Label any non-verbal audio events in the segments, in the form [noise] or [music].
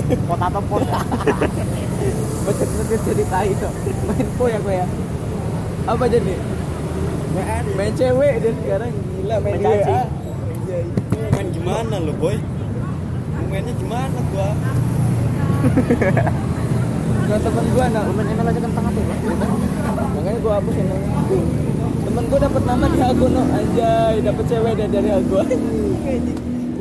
kota atau kota Betul-betul jadi tai kok. Main po ya kok ya. Apa jadi? Main. Cewek dan sekarang gila main Main. WA. main gimana lo boy? Mainnya gimana gua? Gak temen gua nak. Main ML aja kentang apa ya makanya gua hapus yang temen gua dapet nama di Hago no anjay dapet cewek dari dari Hago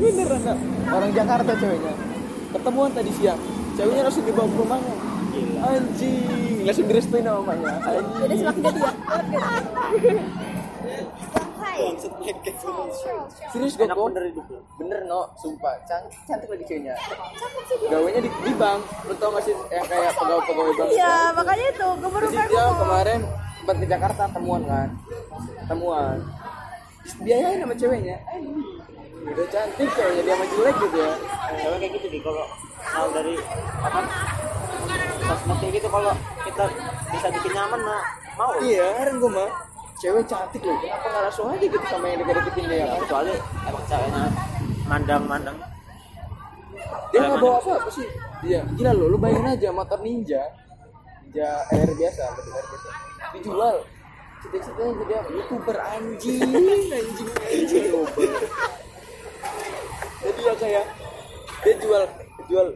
beneran nak? Orang Jakarta ceweknya ketemuan tadi siang. Ceweknya langsung dibawa ke rumahnya. Anjing. Langsung direstuin sama mamanya. Anjing. Jadi semakin jadi ya. Serius enak kok bener hidup bener no sumpah. Cantik cantik lagi ceweknya. Gawainya di, di bank. Lu tau gak sih yang kayak pegawai pegawai bank Iya, makanya itu gue baru dia kemarin sempat ke Jakarta temuan kan? Temuan. Biayain sama ceweknya udah cantik ceweknya dia sama jelek gitu ya. Cewek kayak gitu nih kalau mau dari apa sosmed kayak gitu kalau kita bisa bikin nyaman mah mau. Iya heran gue mah cewek cantik loh kenapa nggak langsung aja gitu sama yang deket-deketin dia? Ya, kecuali emang ceweknya mandang-mandang. Dia nggak bawa apa apa sih? Dia gila lo lu bayangin aja motor ninja ninja air biasa motor air biasa. Dijual cita-citanya jadi youtuber anjing anjing anjing. Youtuber jadi ya kayak dia jual jual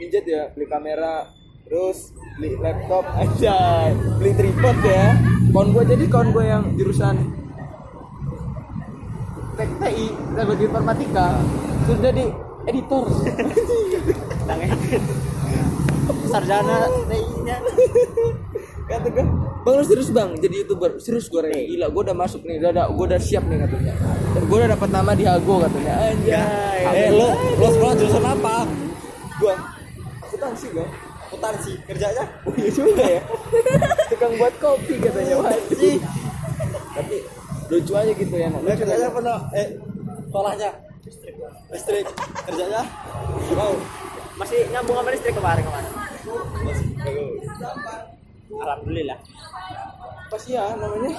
ninja dia beli kamera terus beli laptop [laughs] aja beli tripod ya. Kawan gue jadi kawan gue yang jurusan TI teknologi informatika. Sudah jadi editor. [laughs] Tangan [laughs] sarjana TI-nya kata gue bang lu serius bang jadi youtuber serius gue Rey. gila gue udah masuk nih udah gue udah siap nih katanya dan gue udah dapat nama di Hago katanya anjay Eh lo lo sekolah jurusan apa? gue akuntansi gue Akuntansi kerjanya? oh iya juga ya tukang buat kopi katanya wajib tapi lucu aja gitu ya lucu kerjanya no? Eh sekolahnya? Listrik. Listrik. Kerjanya? Mau. masih nyambung sama listrik kemarin kemarin alhamdulillah. Apa sih ya namanya.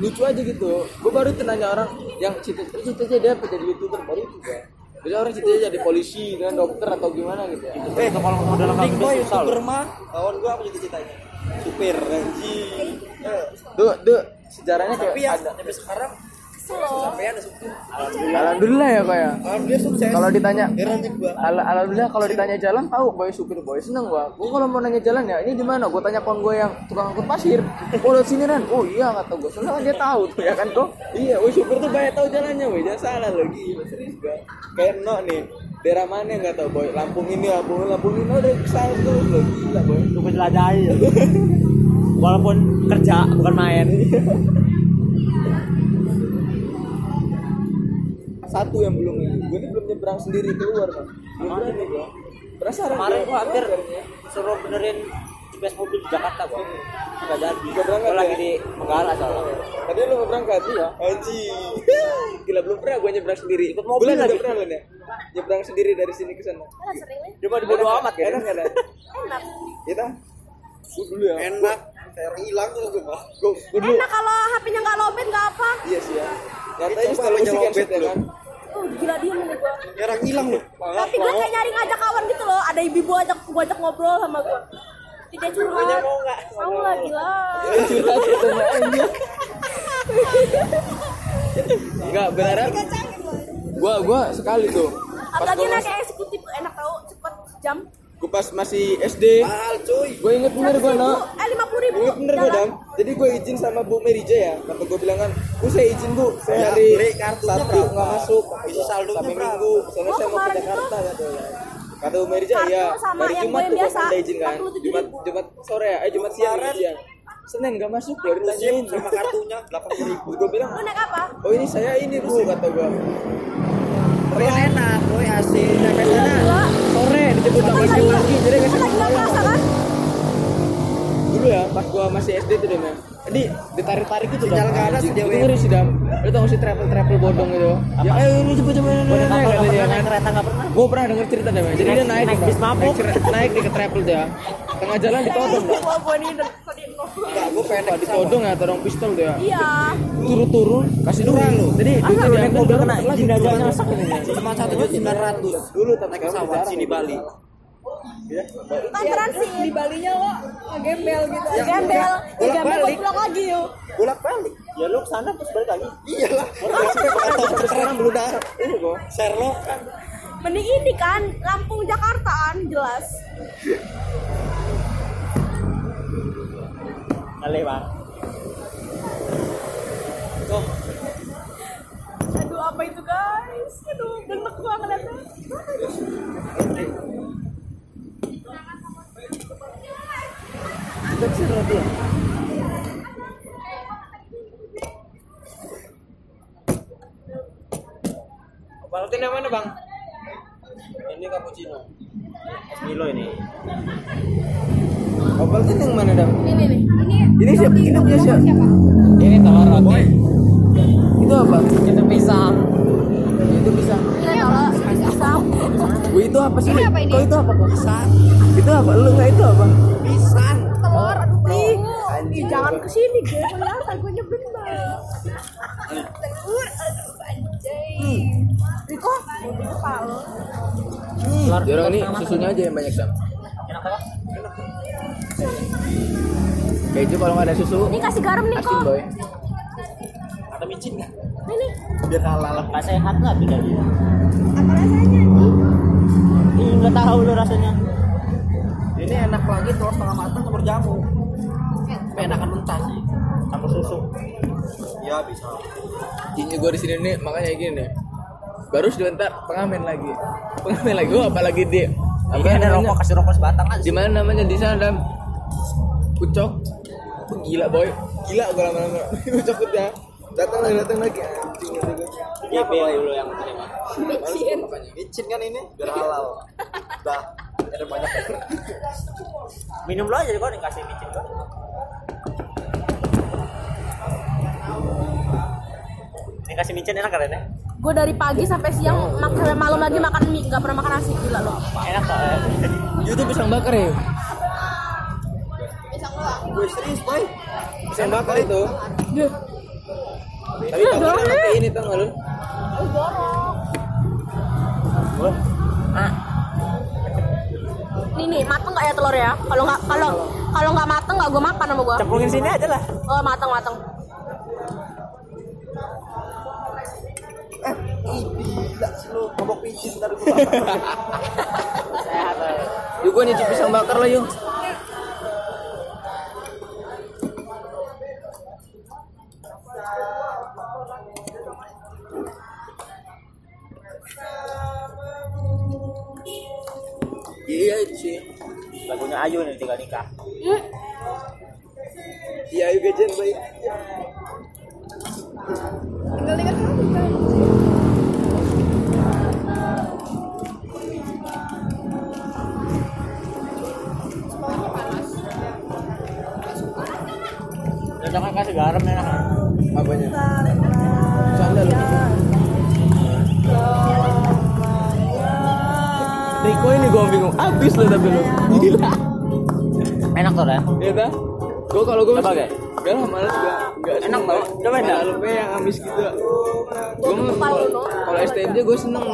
Lucu aja gitu. Gue baru tuh nanya orang yang cita-cita dia apa jadi youtuber baru itu kan jadi orang cita-cita jadi polisi dan dokter atau gimana gitu ya. Eh kalau mau dalam boy susah youtuber mah kawan gua apa cita-citanya? Supir anjing. Eh, tuh tuh sejarahnya kayak Tapi ya ada. sampai sekarang loh. supir. alhamdulillah. Ya kayak Kalau dia sukses. kalau ditanya. Al alhamdulillah kalau ditanya jalan tahu boy supir boy seneng gua. Gua kalau mau nanya jalan ya ini di mana? Gua tanya kawan gua yang tukang angkut pasir. Oh lihat sini kan oh iya kata gua. Soalnya kan dia tahu tuh ya kan kok iya boy supir tuh banyak tahu jalannya boy. Jangan salah lo gila serius gua. Kayak no nih daerah mana yang nggak tahu boy? Lampung ini Lampung ini Lampung ini udah ke sana terus lo gila boy. Lu menjelajahi ya. walaupun kerja bukan main [laughs] satu yang belum ini gua ini belum nyebrang sendiri keluar kan belum berani gua penasaran kemarin gua, gua hampir suruh benerin GPS mobil di Jakarta gua nggak jadi Nggak berangkat gua lagi ya? di Menggala soalnya Tadi lu mau berangkat? Iya. Anjing. Gila belum pernah gue nyebrang sendiri. Ikut mobil Bulan lagi. pernah lu nih. Nyebrang sendiri dari sini ke sana. Sering nih. cuma di bodo amat kan Enak enggak? Enak. Kita Gue dulu ya. Enak. Kayak orang hilang tuh gua. Gue gue dulu. Enak kalau HP-nya nggak lobet nggak apa. Iya sih ya. Nyatanya setelah musik lobet headset ya lu. kan. Oh, gila dia nih gua. Kayak orang hilang loh. Tapi gue kayak nyari ngajak kawan gitu loh. Ada ibu-ibu ajak gua ajak ngobrol sama gua. Tidak curhat. mau nggak? Mau lah gila. Enggak berharap. Gua gua sekali tuh. Apalagi naik mas, eksekutif enak tau cepet jam. Gua pas masih SD, Mahal cuy. gue inget bener gue no. Eh lima puluh ribu. Ingat bener gue dam. Jadi gue izin sama Bu Merija ya. Kata gue bilang kan, bu saya izin bu. Saya Ya, hari beli kartunya Sabtu berapa? nggak masuk. Isi saldonya sampai berapa? minggu. Soalnya Oh, saya mau ke Jakarta katanya. Kata Bu Merija Kartu ya. Dari Jumat gue tuh biasa, gue izin kan. 47.000. Jumat Jumat sore ya. Eh Jumat siang siang. Senin nggak masuk baru Musim ditanyain. sama kartunya 80 ribu. Gue bilang, Lu naik apa? oh ini saya ini bu kata gue. Kan enak, boy asik. Sampai Gila sana. gila. Kan sama lagi nggak- pagi jadi lagi nggak kan? dulu ya pas gua masih SD tuh deh men jadi ditarik-tarik itu Sinyal ke atas, itu ngeri sih dam. Lu tau sih travel travel bodong gitu ya eh ini cepet cepet naik naik kan? naik kereta nggak pernah? Gua pernah denger cerita deh men jadi dia naik naik bis mabuk. naik di ke travel dia tengah jalan ditodong dia Enggak, gue pendek Pak ditodong ya todong pistol dia Iya. turun-turun kasih duit lu jadi duitnya naik mobil kena masak ini Cuma satu juta sembilan ratus. dulu Naik pesawat sini Bali. Panteran sih. di Balinya lo ngegembel gitu Ya, Gembel. bolak Gembel balik. pulang lagi yuk. Bolak balik. ya lu ke sana terus balik lagi Iyalah. Terus sekarang belum dah. ini kok Sherlock kan. Mending ini kan Lampung Jakartaan jelas. Bang Tuh, Aduh apa itu guys? Aduh genek gua ngeliatnya. Valentine yang mana, Bang? Ini cappuccino. Milo ini Ovaltine yang mana dam ini nih ini ini siapa ini punya siapa ini telur roti itu apa itu pisang itu bisa ini apa Pisang. Gue itu apa sih? Ini apa ini? Kau itu apa kok? Pisang. Itu apa? Lu nggak itu apa? Pisang. telur aduh Ih, ih, jangan ke sini gue kelihatan gue nyebelin banget. telur aduh anjay Riko, di kepala. Telur Jorong ini susunya aja yang banyak sam. enak apa Keju kalau nggak ada susu, Ini kasih garam nih kok. boy. ada micin nggak Ini. biar halal nggak sehat nggak beda dia apa rasanya Ih, nggak tahu lu rasanya Ini enak lagi telur setengah matang campur jamu. Tapi enakan mentah sih. campur susu Ya bisa. Ini gue di sini nih makanya gini nih. Baru sebentar pengamen lagi. Pengamen lagi. Gue apalagi di apa ini ada namanya? rokok kasih rokok sebatang aja Di mana namanya di sana? Kucok. Wah, Gila boy. Gila gue lama-lama. [laughs] Kucok udah. Datang lagi, datang lagi. Anjing itu gue. Iya, dulu yang terima. micin Micin kan ini biar halal. Udah. Ada banyak. Minum lo aja kok dikasih micin kok. Ini kasih micin enak kan ya? Gue dari pagi sampai siang mak sampai malam lagi makan mie, nggak pernah makan nasi gila loh. Enak eh. Itu pisang bakar ya? pisang doang Gue serius, boy. Pisang bakar itu. Tapi tahu dong, pakai ini tau nggak lu? Gua nih nih mateng nggak ya telur ya? Kalau nggak kalau kalau nggak mateng nggak gue makan sama gue. cemplungin sini aja lah. Oh mateng mateng. Lu ngobok micin ntar gue. Sehat. eh. Yuk gue nyicip pisang bakar lah yuk. Iya sih. Lagunya Ayu nih tinggal nikah. Hmm. Iya ayo gajian baik. tinggal tinggal Ya jangan kasih garam enak. kan? Apanya? Canda lu. Riko ini gue bingung. Abis lu tapi lu. Gila. Enak tuh ya. Iya dah. Gue kalau gue Ge. Gak lah males gak. Gak Enak tau. Coba dah. Kalau gue yang amis gitu. Gue mah kalau- kalau STMJ gue seneng.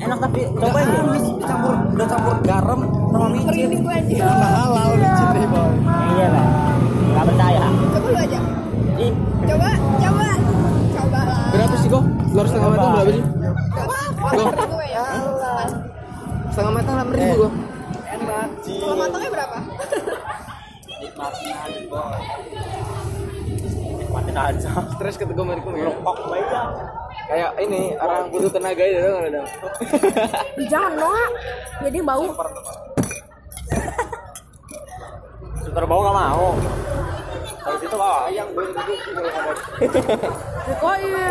Enak tapi cobain deh. Dicampur, udah campur garam sama micin. merinding gue aja Nggak halal micin nih, boy. Iya lah. Gak percaya. coba lu aja Ih, coba coba coba lah Berapa sih kok? Telur setengah matang berapa sih? coba Go. gue ya Setengah matang delapan ribu gue. Enak, Ci. kalau matangnya berapa Nikmatin aja, boy. nikmatin aja. Stres mereka ya. Kok baik ya. Kayak ini orang butuh tenaga itu tau nggak ada. [laughs] Jangan dong, ah. jadi bau. Super bau gak mau. Sayang, boy. Itu kalau ngomong. Riko iya.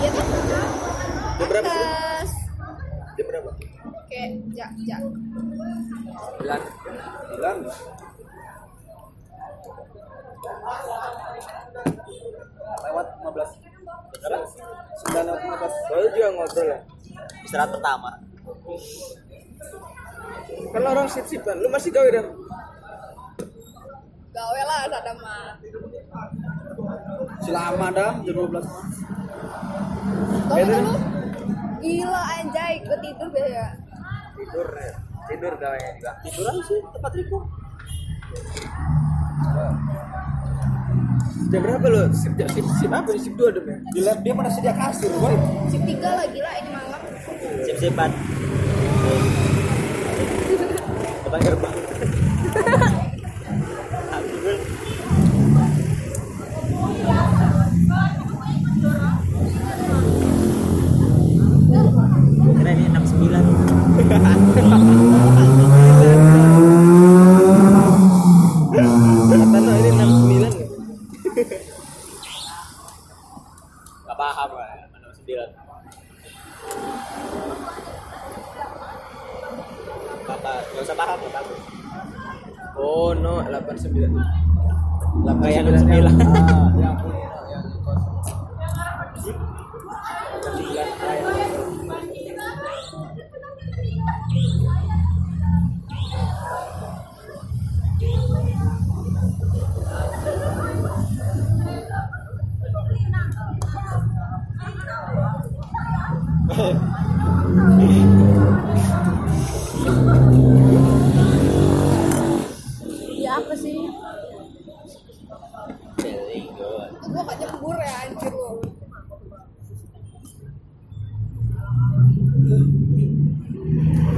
iya kan Jam berapa sih? tes Jam berapa? oke ja ja Bilan. Bilang. istirahat 15 9 lewat 15 Baru juga ngobrol lah. istirahat pertama Kan orang sip-sipan. Lu masih gawe dan Gawe lah ada mah. selama dah jam 12 mah Tahu Beda. lu? Gila anjay, gue tidur biasa. tidur ya. Tidur gawe juga. tiduran sih tempat Riko Jam berapa lu? Sip, sip, sip apa? Sip 2 dong ya? di lab dia mana sedia kasur boy Sip tiga lah gila ini malam. sip-sipan depan [laughs] gerbang kira ini 69 Kata lu ini 69 ya? Gak paham lah, mana sembilan. Kata, gak usah paham, gak. Oh no, 89. 89. yang- ah, yang yang [laughs]